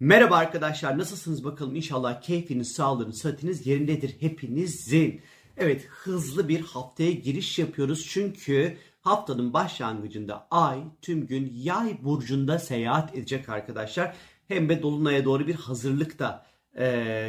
Merhaba arkadaşlar nasılsınız bakalım inşallah keyfiniz, sağlığınız, sıhhatiniz yerindedir hepinizin. Evet hızlı bir haftaya giriş yapıyoruz çünkü haftanın başlangıcında ay tüm gün yay burcunda seyahat edecek arkadaşlar. Hem de dolunaya doğru bir hazırlık da e,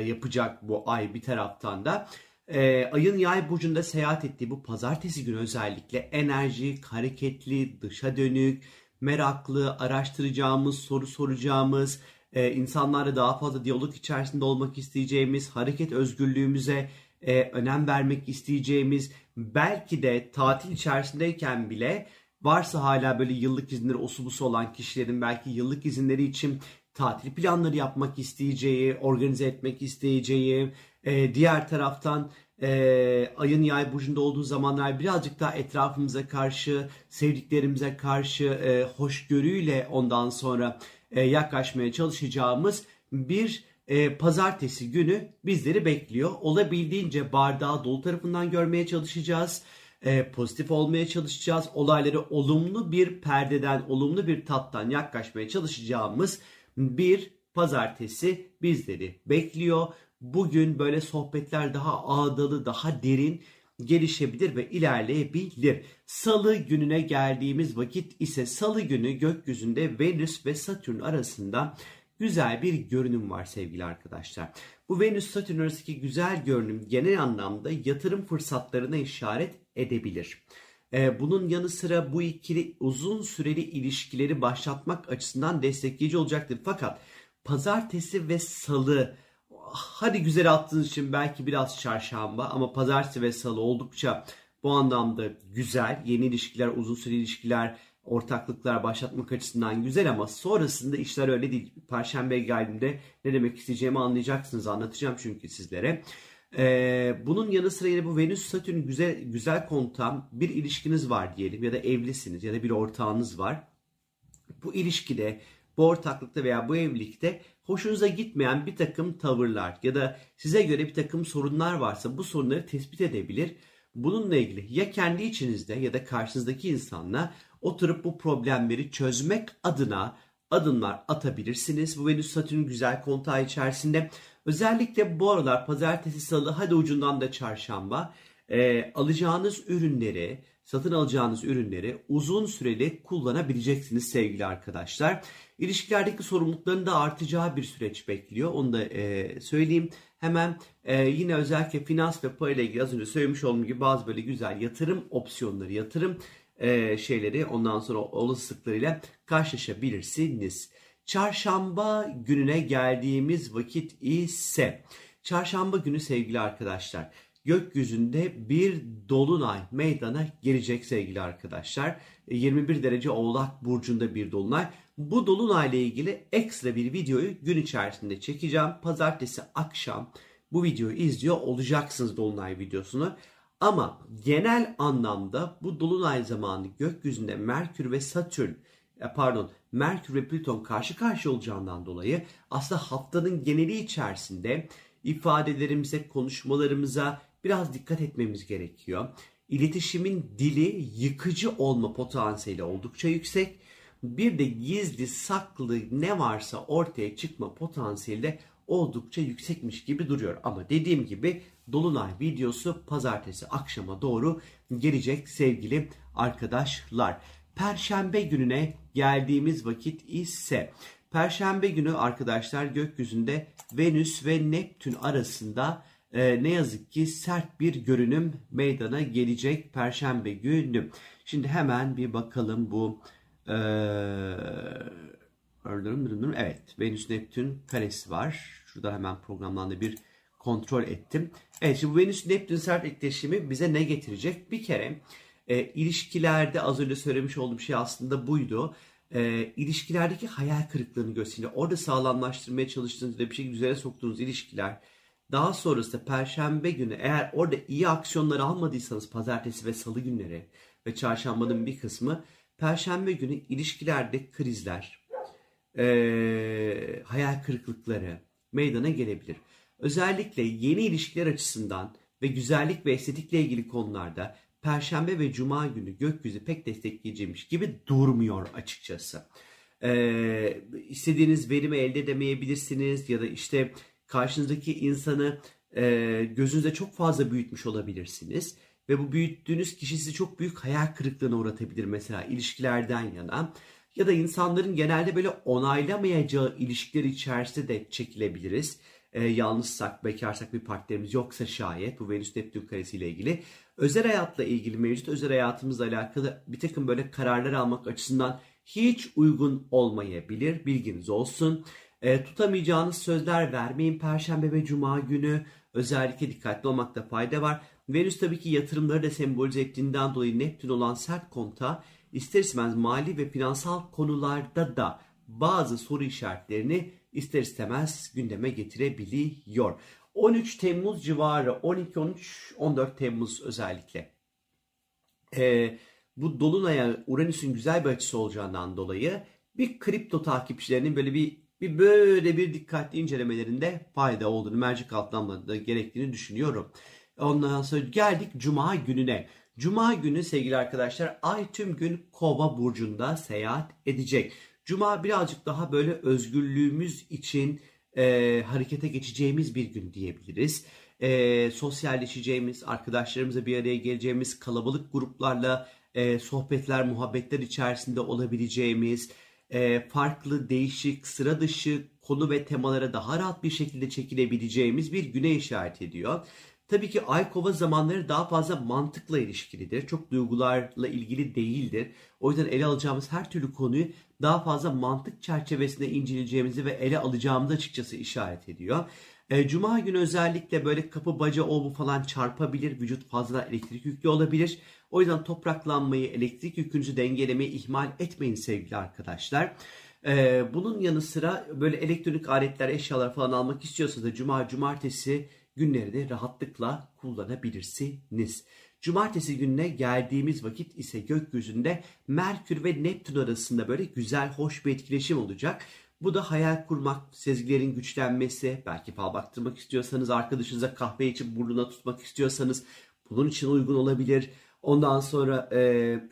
yapacak bu ay bir taraftan da. E, ayın yay burcunda seyahat ettiği bu pazartesi günü özellikle enerjik, hareketli, dışa dönük, meraklı, araştıracağımız, soru soracağımız, e, insanlarla daha fazla diyalog içerisinde olmak isteyeceğimiz, hareket özgürlüğümüze e, önem vermek isteyeceğimiz, belki de tatil içerisindeyken bile varsa hala böyle yıllık izinleri osubusu olan kişilerin belki yıllık izinleri için tatil planları yapmak isteyeceği, organize etmek isteyeceği, e, diğer taraftan e, ayın yay burcunda olduğu zamanlar birazcık daha etrafımıza karşı, sevdiklerimize karşı e, hoşgörüyle ondan sonra yaklaşmaya çalışacağımız bir e, pazartesi günü bizleri bekliyor. Olabildiğince bardağı dolu tarafından görmeye çalışacağız. E, pozitif olmaya çalışacağız. Olayları olumlu bir perdeden, olumlu bir tattan yaklaşmaya çalışacağımız bir pazartesi bizleri bekliyor. Bugün böyle sohbetler daha ağdalı, daha derin gelişebilir ve ilerleyebilir. Salı gününe geldiğimiz vakit ise salı günü gökyüzünde Venüs ve Satürn arasında güzel bir görünüm var sevgili arkadaşlar. Bu Venüs-Satürn arasındaki güzel görünüm genel anlamda yatırım fırsatlarına işaret edebilir. Ee, bunun yanı sıra bu ikili uzun süreli ilişkileri başlatmak açısından destekleyici olacaktır. Fakat pazartesi ve salı hadi güzel attığınız için belki biraz çarşamba ama pazartesi ve salı oldukça bu anlamda güzel. Yeni ilişkiler, uzun süreli ilişkiler, ortaklıklar başlatmak açısından güzel ama sonrasında işler öyle değil. Perşembe geldiğimde ne demek isteyeceğimi anlayacaksınız. Anlatacağım çünkü sizlere. Ee, bunun yanı sıra yine bu Venüs Satürn güzel güzel kontam bir ilişkiniz var diyelim ya da evlisiniz ya da bir ortağınız var. Bu ilişkide bu ortaklıkta veya bu evlilikte hoşunuza gitmeyen bir takım tavırlar ya da size göre bir takım sorunlar varsa bu sorunları tespit edebilir. Bununla ilgili ya kendi içinizde ya da karşınızdaki insanla oturup bu problemleri çözmek adına adımlar atabilirsiniz. Bu Venüs Satürn güzel kontağı içerisinde. Özellikle bu aralar pazartesi salı hadi ucundan da çarşamba e, alacağınız ürünleri satın alacağınız ürünleri uzun süreli kullanabileceksiniz sevgili arkadaşlar. İlişkilerdeki sorumlulukların da artacağı bir süreç bekliyor. Onu da e, söyleyeyim. Hemen e, yine özellikle finans ve para ile ilgili az önce söylemiş olduğum gibi bazı böyle güzel yatırım opsiyonları, yatırım e, şeyleri ondan sonra olasılıklarıyla karşılaşabilirsiniz. Çarşamba gününe geldiğimiz vakit ise çarşamba günü sevgili arkadaşlar gökyüzünde bir dolunay meydana gelecek sevgili arkadaşlar. 21 e, derece Oğlak burcunda bir dolunay. Bu dolunay ile ilgili ekstra bir videoyu gün içerisinde çekeceğim. Pazartesi akşam bu videoyu izliyor olacaksınız dolunay videosunu. Ama genel anlamda bu dolunay zamanı gökyüzünde Merkür ve Satürn e, pardon Merkür ve Plüton karşı karşı olacağından dolayı aslında haftanın geneli içerisinde ifadelerimize, konuşmalarımıza biraz dikkat etmemiz gerekiyor. İletişimin dili yıkıcı olma potansiyeli oldukça yüksek. Bir de gizli, saklı ne varsa ortaya çıkma potansiyeli de oldukça yüksekmiş gibi duruyor. Ama dediğim gibi Dolunay videosu pazartesi akşama doğru gelecek sevgili arkadaşlar. Perşembe gününe geldiğimiz vakit ise Perşembe günü arkadaşlar gökyüzünde Venüs ve Neptün arasında e, ne yazık ki sert bir görünüm meydana gelecek Perşembe günü. Şimdi hemen bir bakalım bu e, evet Venüs Neptün karesi var. Şurada hemen programlandı bir kontrol ettim. Evet şimdi Venüs Neptün sert etkileşimi bize ne getirecek? Bir kere e, ilişkilerde az önce söylemiş olduğum şey aslında buydu. E, ilişkilerdeki hayal kırıklığını gösteriyor. Orada sağlamlaştırmaya çalıştığınız ve bir şekilde düzene soktuğunuz ilişkiler daha sonrasında perşembe günü eğer orada iyi aksiyonlar almadıysanız pazartesi ve salı günleri ve çarşambanın bir kısmı perşembe günü ilişkilerde krizler, e, hayal kırıklıkları meydana gelebilir. Özellikle yeni ilişkiler açısından ve güzellik ve estetikle ilgili konularda Perşembe ve Cuma günü gökyüzü pek destekleyiciymiş gibi durmuyor açıkçası. Ee, istediğiniz verimi elde edemeyebilirsiniz ya da işte karşınızdaki insanı e, gözünüzde çok fazla büyütmüş olabilirsiniz. Ve bu büyüttüğünüz kişi sizi çok büyük hayal kırıklığına uğratabilir mesela ilişkilerden yana. Ya da insanların genelde böyle onaylamayacağı ilişkiler içerisinde de çekilebiliriz. E, yalnızsak, bekarsak bir partnerimiz yoksa şayet bu Venüs Neptün karesiyle ilgili. Özel hayatla ilgili mevcut özel hayatımızla alakalı bir takım böyle kararlar almak açısından hiç uygun olmayabilir. Bilginiz olsun. E, tutamayacağınız sözler vermeyin Perşembe ve Cuma günü. Özellikle dikkatli olmakta fayda var. Venüs tabii ki yatırımları da sembolize ettiğinden dolayı Neptün olan sert konta ister istemez mali ve finansal konularda da bazı soru işaretlerini ister istemez gündeme getirebiliyor. 13 Temmuz civarı 12 13 14 Temmuz özellikle. Ee, bu dolunaya Uranüs'ün güzel bir açısı olacağından dolayı bir kripto takipçilerinin böyle bir bir böyle bir dikkatli incelemelerinde fayda olduğunu, mercek altlanmadığı gerektiğini düşünüyorum. Ondan sonra geldik Cuma gününe. Cuma günü sevgili arkadaşlar ay tüm gün kova burcunda seyahat edecek. Cuma birazcık daha böyle özgürlüğümüz için e, harekete geçeceğimiz bir gün diyebiliriz. E, sosyalleşeceğimiz, arkadaşlarımızla bir araya geleceğimiz, kalabalık gruplarla e, sohbetler, muhabbetler içerisinde olabileceğimiz, e, farklı, değişik, sıra dışı konu ve temalara daha rahat bir şekilde çekilebileceğimiz bir güne işaret ediyor. Tabii ki ay kova zamanları daha fazla mantıkla ilişkilidir. Çok duygularla ilgili değildir. O yüzden ele alacağımız her türlü konuyu daha fazla mantık çerçevesinde inceleyeceğimizi ve ele alacağımızı açıkçası işaret ediyor. E, Cuma günü özellikle böyle kapı baca o bu falan çarpabilir. Vücut fazla elektrik yüklü olabilir. O yüzden topraklanmayı, elektrik yükünüzü dengelemeyi ihmal etmeyin sevgili arkadaşlar. Ee, bunun yanı sıra böyle elektronik aletler, eşyalar falan almak istiyorsanız da cuma, cumartesi günleri rahatlıkla kullanabilirsiniz. Cumartesi gününe geldiğimiz vakit ise gökyüzünde Merkür ve Neptün arasında böyle güzel, hoş bir etkileşim olacak. Bu da hayal kurmak, sezgilerin güçlenmesi, belki fal baktırmak istiyorsanız, arkadaşınıza kahve içip burnuna tutmak istiyorsanız bunun için uygun olabilir. Ondan sonra e,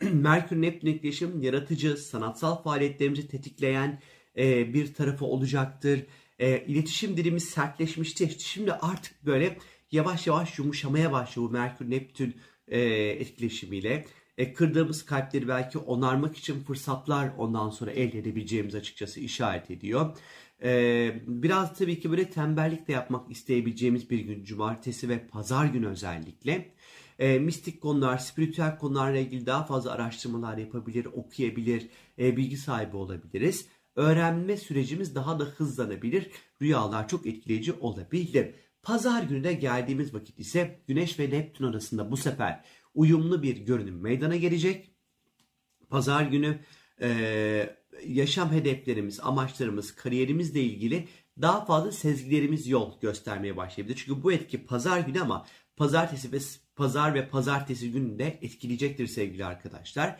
Merkür Neptün etkileşim yaratıcı, sanatsal faaliyetlerimizi tetikleyen e, bir tarafı olacaktır. E, iletişim dilimiz sertleşmişti. Şimdi artık böyle yavaş yavaş yumuşamaya başlıyor bu Merkür Neptün e, etkileşimiyle. E, kırdığımız kalpleri belki onarmak için fırsatlar ondan sonra elde edebileceğimiz açıkçası işaret ediyor. E, biraz tabii ki böyle tembellik de yapmak isteyebileceğimiz bir gün cumartesi ve pazar günü özellikle. E, mistik konular, spiritüel konularla ilgili daha fazla araştırmalar yapabilir, okuyabilir, e, bilgi sahibi olabiliriz. Öğrenme sürecimiz daha da hızlanabilir. Rüyalar çok etkileyici olabilir. Pazar günü de geldiğimiz vakit ise Güneş ve Neptün arasında bu sefer uyumlu bir görünüm meydana gelecek. Pazar günü e, yaşam hedeflerimiz, amaçlarımız, kariyerimizle ilgili daha fazla sezgilerimiz yol göstermeye başlayabilir. Çünkü bu etki pazar günü ama pazartesi ve pazar ve pazartesi gününde etkileyecektir sevgili arkadaşlar.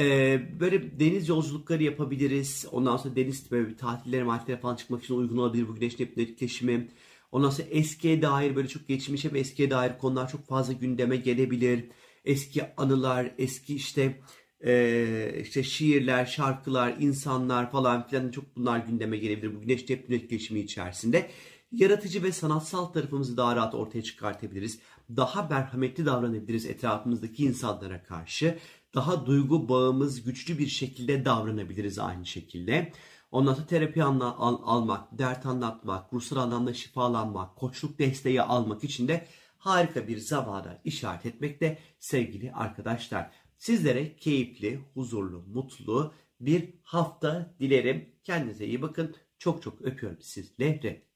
Ee, böyle deniz yolculukları yapabiliriz. Ondan sonra deniz böyle tatillere, matillere falan çıkmak için uygun olabilir bu güneş etkileşimi. Ondan sonra eskiye dair böyle çok geçmişe ve eskiye dair konular çok fazla gündeme gelebilir. Eski anılar, eski işte e, işte şiirler, şarkılar, insanlar falan filan çok bunlar gündeme gelebilir bu güneş neptün etkileşimi içerisinde. Yaratıcı ve sanatsal tarafımızı daha rahat ortaya çıkartabiliriz. Daha merhametli davranabiliriz etrafımızdaki insanlara karşı. Daha duygu bağımız güçlü bir şekilde davranabiliriz aynı şekilde. Ondan sonra terapi al, almak, dert anlatmak, ruhsal anlamda şifalanmak, koçluk desteği almak için de harika bir zamana işaret etmekte sevgili arkadaşlar. Sizlere keyifli, huzurlu, mutlu bir hafta dilerim. Kendinize iyi bakın. Çok çok öpüyorum sizleri.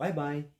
Bye bye.